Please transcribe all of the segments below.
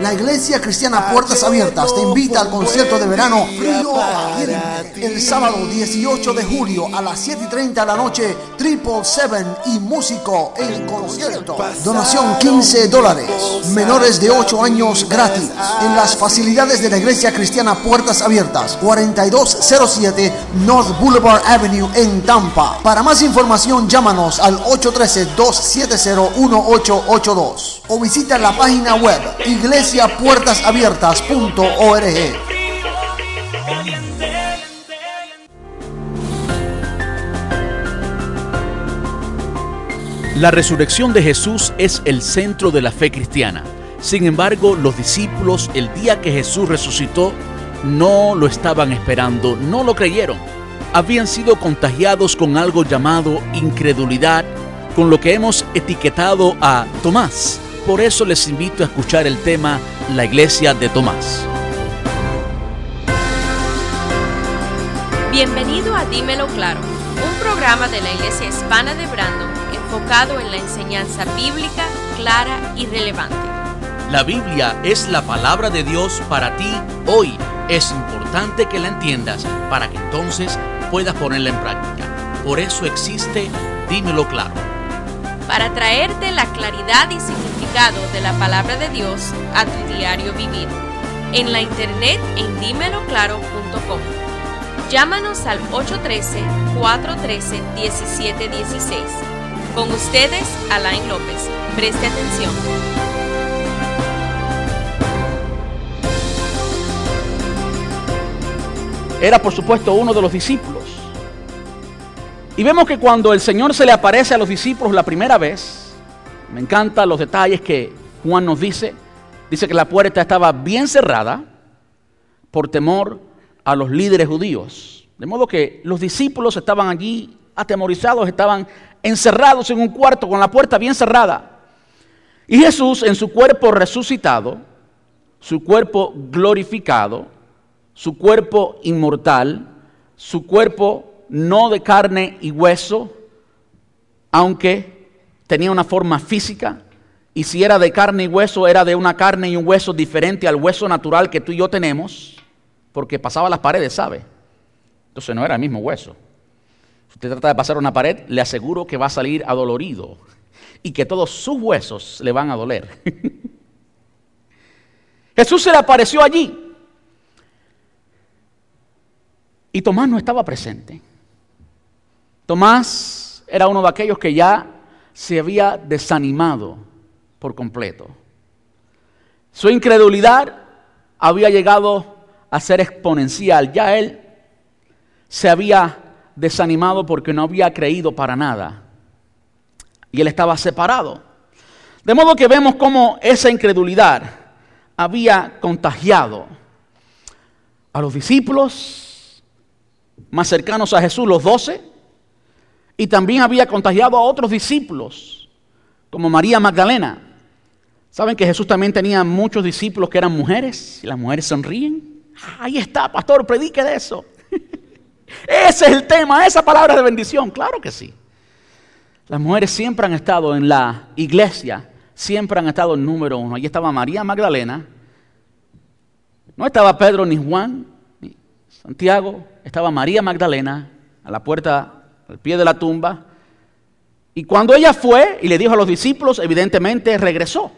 La Iglesia Cristiana Puertas Abiertas te invita al concierto de verano Frío el sábado 18 de julio a las 7 y 30 de la noche. Triple Seven y músico en concierto. Donación 15 dólares. Menores de 8 años gratis. En las facilidades de la Iglesia Cristiana Puertas Abiertas. 4207 North Boulevard Avenue en Tampa. Para más información llámanos al 813-270-1882 o visita la página web iglesiapuertasabiertas.org. La resurrección de Jesús es el centro de la fe cristiana. Sin embargo, los discípulos el día que Jesús resucitó no lo estaban esperando, no lo creyeron. Habían sido contagiados con algo llamado incredulidad, con lo que hemos etiquetado a Tomás. Por eso les invito a escuchar el tema La iglesia de Tomás. Bienvenido a Dímelo Claro, un programa de la Iglesia Hispana de Brandon enfocado en la enseñanza bíblica clara y relevante. La Biblia es la palabra de Dios para ti hoy. Es importante que la entiendas para que entonces puedas ponerla en práctica. Por eso existe Dímelo Claro. Para traerte la claridad y significado de la palabra de Dios a tu diario vivir. En la internet en dímeloclaro.com. Llámanos al 813-413-1716. Con ustedes, Alain López. Preste atención. Era por supuesto uno de los discípulos. Y vemos que cuando el Señor se le aparece a los discípulos la primera vez, me encantan los detalles que Juan nos dice. Dice que la puerta estaba bien cerrada por temor a los líderes judíos. De modo que los discípulos estaban allí atemorizados, estaban encerrados en un cuarto con la puerta bien cerrada. Y Jesús en su cuerpo resucitado, su cuerpo glorificado, su cuerpo inmortal, su cuerpo no de carne y hueso, aunque tenía una forma física, y si era de carne y hueso, era de una carne y un hueso diferente al hueso natural que tú y yo tenemos, porque pasaba las paredes, ¿sabe? Entonces no era el mismo hueso. Si usted trata de pasar una pared, le aseguro que va a salir adolorido y que todos sus huesos le van a doler. Jesús se le apareció allí. Y Tomás no estaba presente. Tomás era uno de aquellos que ya se había desanimado por completo. Su incredulidad había llegado a ser exponencial. Ya él se había desanimado porque no había creído para nada. Y él estaba separado. De modo que vemos cómo esa incredulidad había contagiado a los discípulos más cercanos a Jesús, los doce, y también había contagiado a otros discípulos, como María Magdalena. ¿Saben que Jesús también tenía muchos discípulos que eran mujeres? Y las mujeres sonríen. Ahí está, pastor, predique de eso. Ese es el tema, esa palabra de bendición, claro que sí. Las mujeres siempre han estado en la iglesia, siempre han estado en número uno. Allí estaba María Magdalena, no estaba Pedro ni Juan, ni Santiago, estaba María Magdalena a la puerta, al pie de la tumba. Y cuando ella fue y le dijo a los discípulos, evidentemente regresó.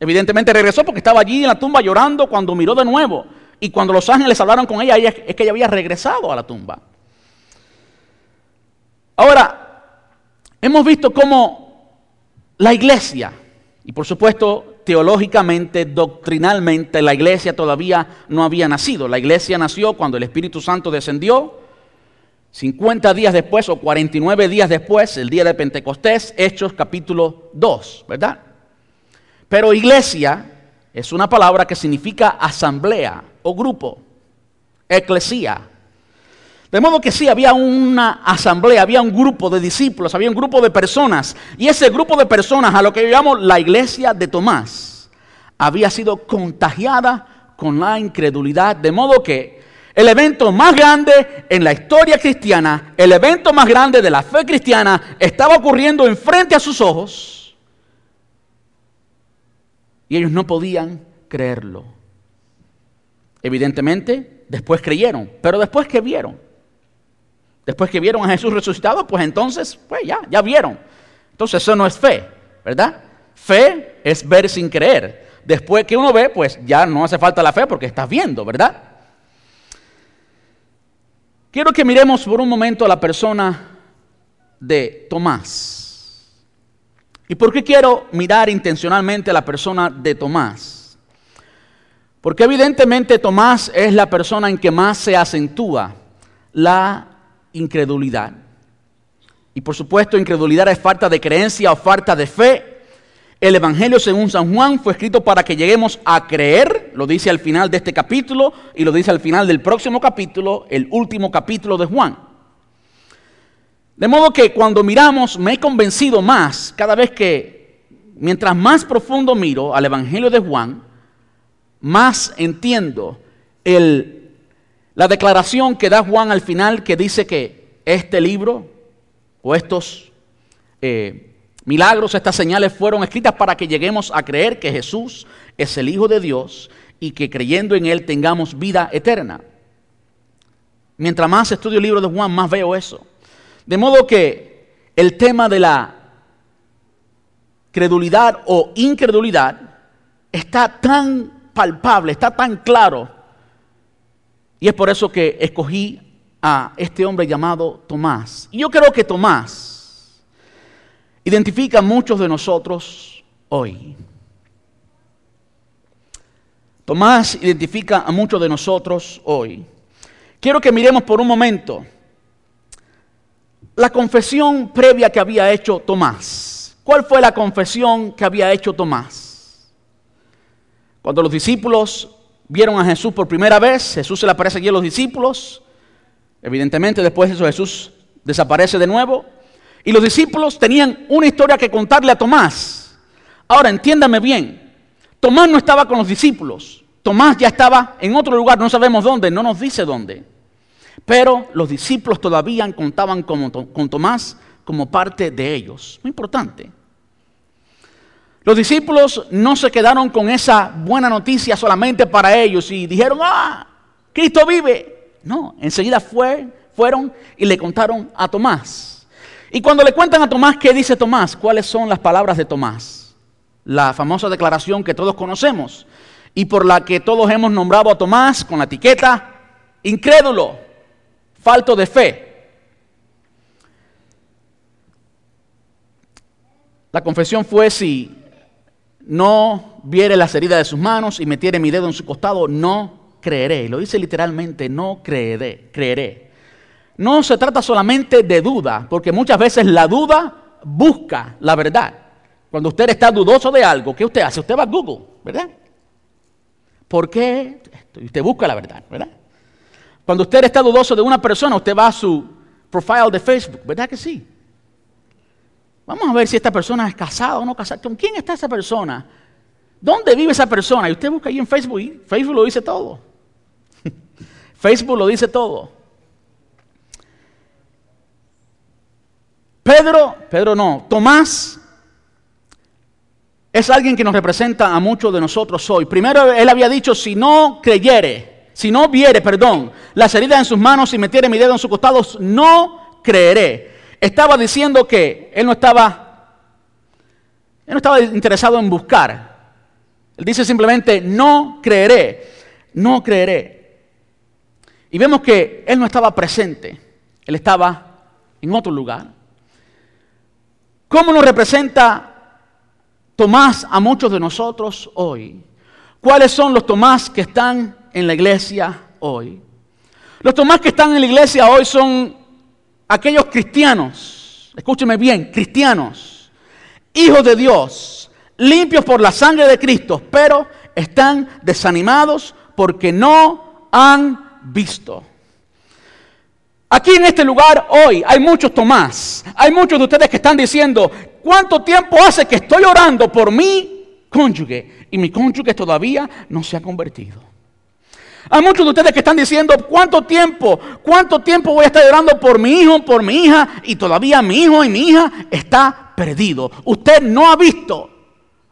Evidentemente regresó porque estaba allí en la tumba llorando cuando miró de nuevo. Y cuando los ángeles hablaron con ella, es que ella había regresado a la tumba. Ahora, hemos visto cómo la iglesia, y por supuesto teológicamente, doctrinalmente, la iglesia todavía no había nacido. La iglesia nació cuando el Espíritu Santo descendió, 50 días después o 49 días después, el día de Pentecostés, Hechos capítulo 2, ¿verdad? Pero iglesia es una palabra que significa asamblea o grupo, eclesía. De modo que sí, había una asamblea, había un grupo de discípulos, había un grupo de personas. Y ese grupo de personas, a lo que llamo la iglesia de Tomás, había sido contagiada con la incredulidad. De modo que el evento más grande en la historia cristiana, el evento más grande de la fe cristiana, estaba ocurriendo enfrente a sus ojos. y ellos no podían creerlo. Evidentemente, después creyeron, pero después que vieron, después que vieron a Jesús resucitado, pues entonces, pues ya, ya vieron. Entonces eso no es fe, ¿verdad? Fe es ver sin creer. Después que uno ve, pues ya no hace falta la fe porque estás viendo, ¿verdad? Quiero que miremos por un momento a la persona de Tomás. ¿Y por qué quiero mirar intencionalmente a la persona de Tomás? Porque evidentemente Tomás es la persona en que más se acentúa la incredulidad. Y por supuesto, incredulidad es falta de creencia o falta de fe. El Evangelio según San Juan fue escrito para que lleguemos a creer, lo dice al final de este capítulo y lo dice al final del próximo capítulo, el último capítulo de Juan. De modo que cuando miramos, me he convencido más cada vez que, mientras más profundo miro al Evangelio de Juan, más entiendo la declaración que da Juan al final que dice que este libro o estos eh, milagros, estas señales fueron escritas para que lleguemos a creer que Jesús es el Hijo de Dios y que creyendo en Él tengamos vida eterna. Mientras más estudio el libro de Juan, más veo eso. De modo que el tema de la credulidad o incredulidad está tan palpable, está tan claro. Y es por eso que escogí a este hombre llamado Tomás. Y yo creo que Tomás identifica a muchos de nosotros hoy. Tomás identifica a muchos de nosotros hoy. Quiero que miremos por un momento la confesión previa que había hecho Tomás. ¿Cuál fue la confesión que había hecho Tomás? Cuando los discípulos vieron a Jesús por primera vez, Jesús se le aparece allí a los discípulos, Evidentemente después de eso Jesús desaparece de nuevo. Y los discípulos tenían una historia que contarle a Tomás. Ahora, entiéndame bien, Tomás no estaba con los discípulos. Tomás ya estaba en otro lugar, no sabemos dónde, no nos dice dónde. Pero los discípulos todavía contaban con, Tomás como parte de ellos. Muy importante. Los discípulos no se quedaron con esa buena noticia solamente para ellos y dijeron, ah, Cristo vive. No, enseguida fue, fueron y le contaron a Tomás. Y cuando le cuentan a Tomás, ¿qué dice Tomás? ¿Cuáles son las palabras de Tomás? La famosa declaración que todos conocemos y por la que todos hemos nombrado a Tomás con la etiqueta incrédulo, falto de fe. La confesión fue si no viere las heridas de sus manos y metiere mi dedo en su costado, no creeré. Lo dice literalmente, no creeré, creeré. No se trata solamente de duda, porque muchas veces la duda busca la verdad. Cuando usted está dudoso de algo, ¿qué usted hace? Usted va a Google, ¿verdad? ¿Por qué? Usted busca la verdad, ¿verdad? Cuando usted está dudoso de una persona, usted va a su profile de Facebook, ¿verdad que sí? Vamos a ver si esta persona es casada o no casada. ¿Con quién está esa persona? ¿Dónde vive esa persona? Y usted busca ahí en Facebook y Facebook lo dice todo. Facebook lo dice todo. Pedro, Pedro no, Tomás es alguien que nos representa a muchos de nosotros hoy. Primero él había dicho, si no creyere, si no viere, perdón, las heridas en sus manos y metiere mi dedo en sus costados, no creeré. Estaba diciendo que él no estaba, él no estaba interesado en buscar. Él dice simplemente, no creeré, no creeré. Y vemos que él no estaba presente, él estaba en otro lugar. ¿Cómo nos representa Tomás a muchos de nosotros hoy? ¿Cuáles son los Tomás que están en la iglesia hoy? Los Tomás que están en la iglesia hoy son aquellos cristianos, escúcheme bien, cristianos, hijos de Dios, limpios por la sangre de Cristo, pero están desanimados porque no han visto. Aquí en este lugar hoy hay muchos Tomás, hay muchos de ustedes que están diciendo, ¿cuánto tiempo hace que estoy orando por mi cónyuge y mi cónyuge todavía no se ha convertido? Hay muchos de ustedes que están diciendo, ¿cuánto tiempo? ¿Cuánto tiempo voy a estar orando por mi hijo, por mi hija? Y todavía mi hijo y mi hija está perdido. Usted no ha visto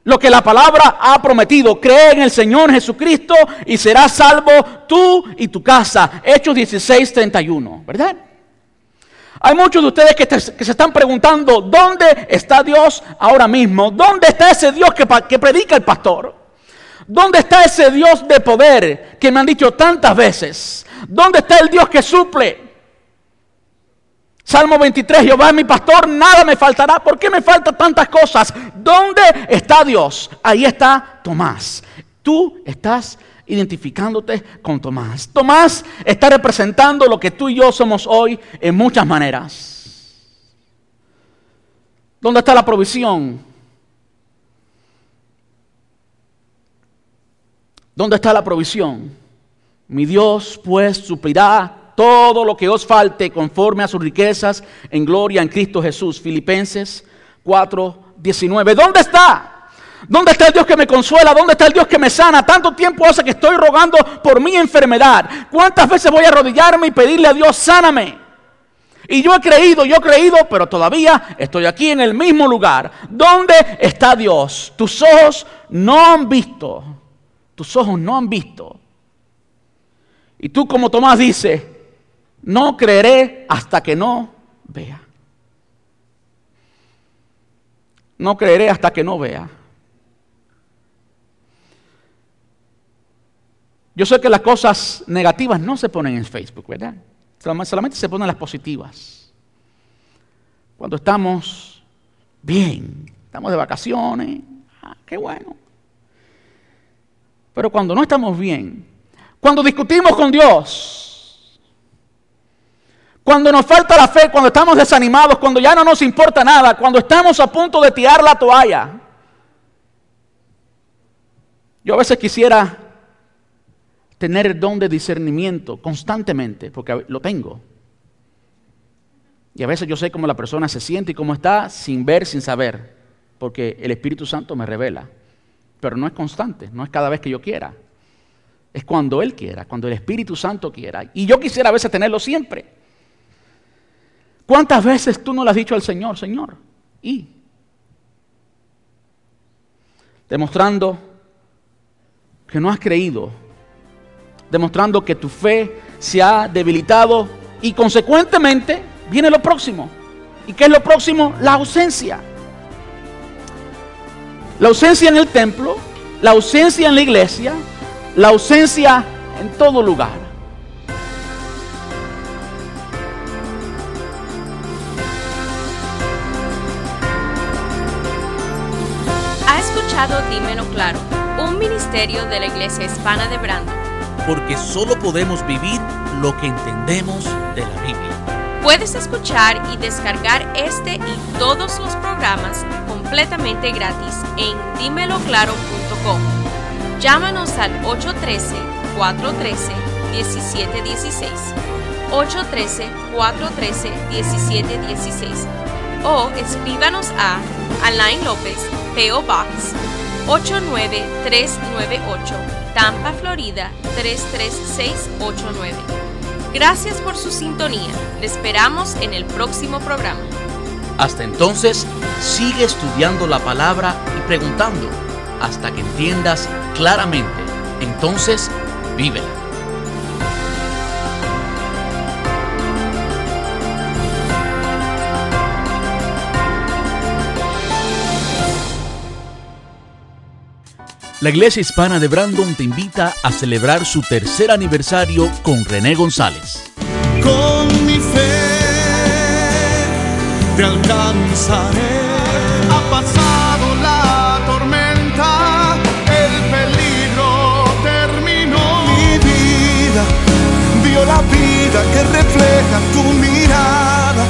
lo que la palabra ha prometido. Cree en el Señor Jesucristo y serás salvo tú y tu casa. Hechos 16, 31, ¿verdad? Hay muchos de ustedes que, se están preguntando, ¿dónde está Dios ahora mismo? ¿Dónde está ese Dios que, que predica el pastor? ¿Dónde está ese Dios de poder que me han dicho tantas veces? ¿Dónde está el Dios que suple? Salmo 23, Jehová es mi pastor, nada me faltará. ¿Por qué me faltan tantas cosas? ¿Dónde está Dios? Ahí está Tomás. Tú estás identificándote con Tomás. Tomás está representando lo que tú y yo somos hoy en muchas maneras. ¿Dónde está la provisión? ¿Dónde está la provisión? Mi Dios pues suplirá todo lo que os falte conforme a sus riquezas en gloria en Cristo Jesús. Filipenses 4, 19. ¿Dónde está? ¿Dónde está el Dios que me consuela? ¿Dónde está el Dios que me sana? Tanto tiempo hace que estoy rogando por mi enfermedad. ¿Cuántas veces voy a arrodillarme y pedirle a Dios, sáname? Y yo he creído, yo he creído, pero todavía estoy aquí en el mismo lugar. ¿Dónde está Dios? Tus ojos no han visto. Tus ojos no han visto. Y tú como Tomás dice, no creeré hasta que no vea. No creeré hasta que no vea. Yo sé que las cosas negativas no se ponen en Facebook, ¿verdad? Solamente se ponen las positivas. Cuando estamos bien, estamos de vacaciones, ah, qué bueno. Pero cuando no estamos bien, cuando discutimos con Dios, cuando nos falta la fe, cuando estamos desanimados, cuando ya no nos importa nada, cuando estamos a punto de tirar la toalla. Yo a veces quisiera tener el don de discernimiento constantemente, porque lo tengo. Y a veces yo sé cómo la persona se siente y cómo está sin ver, sin saber, porque el Espíritu Santo me revela. Pero no es constante, no es cada vez que yo quiera. Es cuando Él quiera, cuando el Espíritu Santo quiera. Y yo quisiera a veces tenerlo siempre. ¿Cuántas veces tú no le has dicho al Señor, Señor? Y demostrando que no has creído, demostrando que tu fe se ha debilitado y consecuentemente viene lo próximo. ¿Y qué es lo próximo? La ausencia. La ausencia en el templo, la ausencia en la iglesia, la ausencia en todo lugar. Claro, un ministerio de la Iglesia Hispana de Brando. Porque solo podemos vivir lo que entendemos de la Biblia. Puedes escuchar y descargar este y todos los programas completamente gratis en dímeloclaro.com. Llámanos al 813-413-1716. 813-413-1716 o escríbanos a Alain López, PO Box 89398, Tampa, Florida 33689. Gracias por su sintonía. Le esperamos en el próximo programa. Hasta entonces, sigue estudiando la palabra y preguntando hasta que entiendas claramente. Entonces, vívela. La Iglesia Hispana de Brandon te invita a celebrar su tercer aniversario con René González. Con mi fe te alcanzaré. Ha pasado la tormenta, el peligro terminó. Mi vida vio la vida que refleja tu mirada.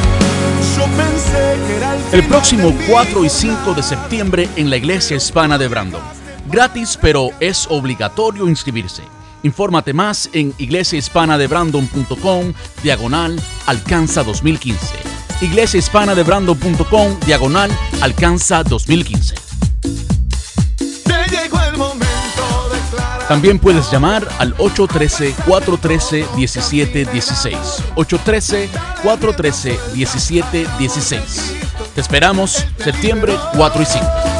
Yo pensé que era el, el próximo 4 y 5 de septiembre en la Iglesia Hispana de Brandon. Gratis, pero es obligatorio inscribirse. Infórmate más en iglesiahispanadebrandon.com diagonal alcanza 2015. iglesiahispanadebrandon.com diagonal alcanza 2015. También puedes llamar al 813-413-1716. 813-413-1716. Te esperamos septiembre 4 y 5.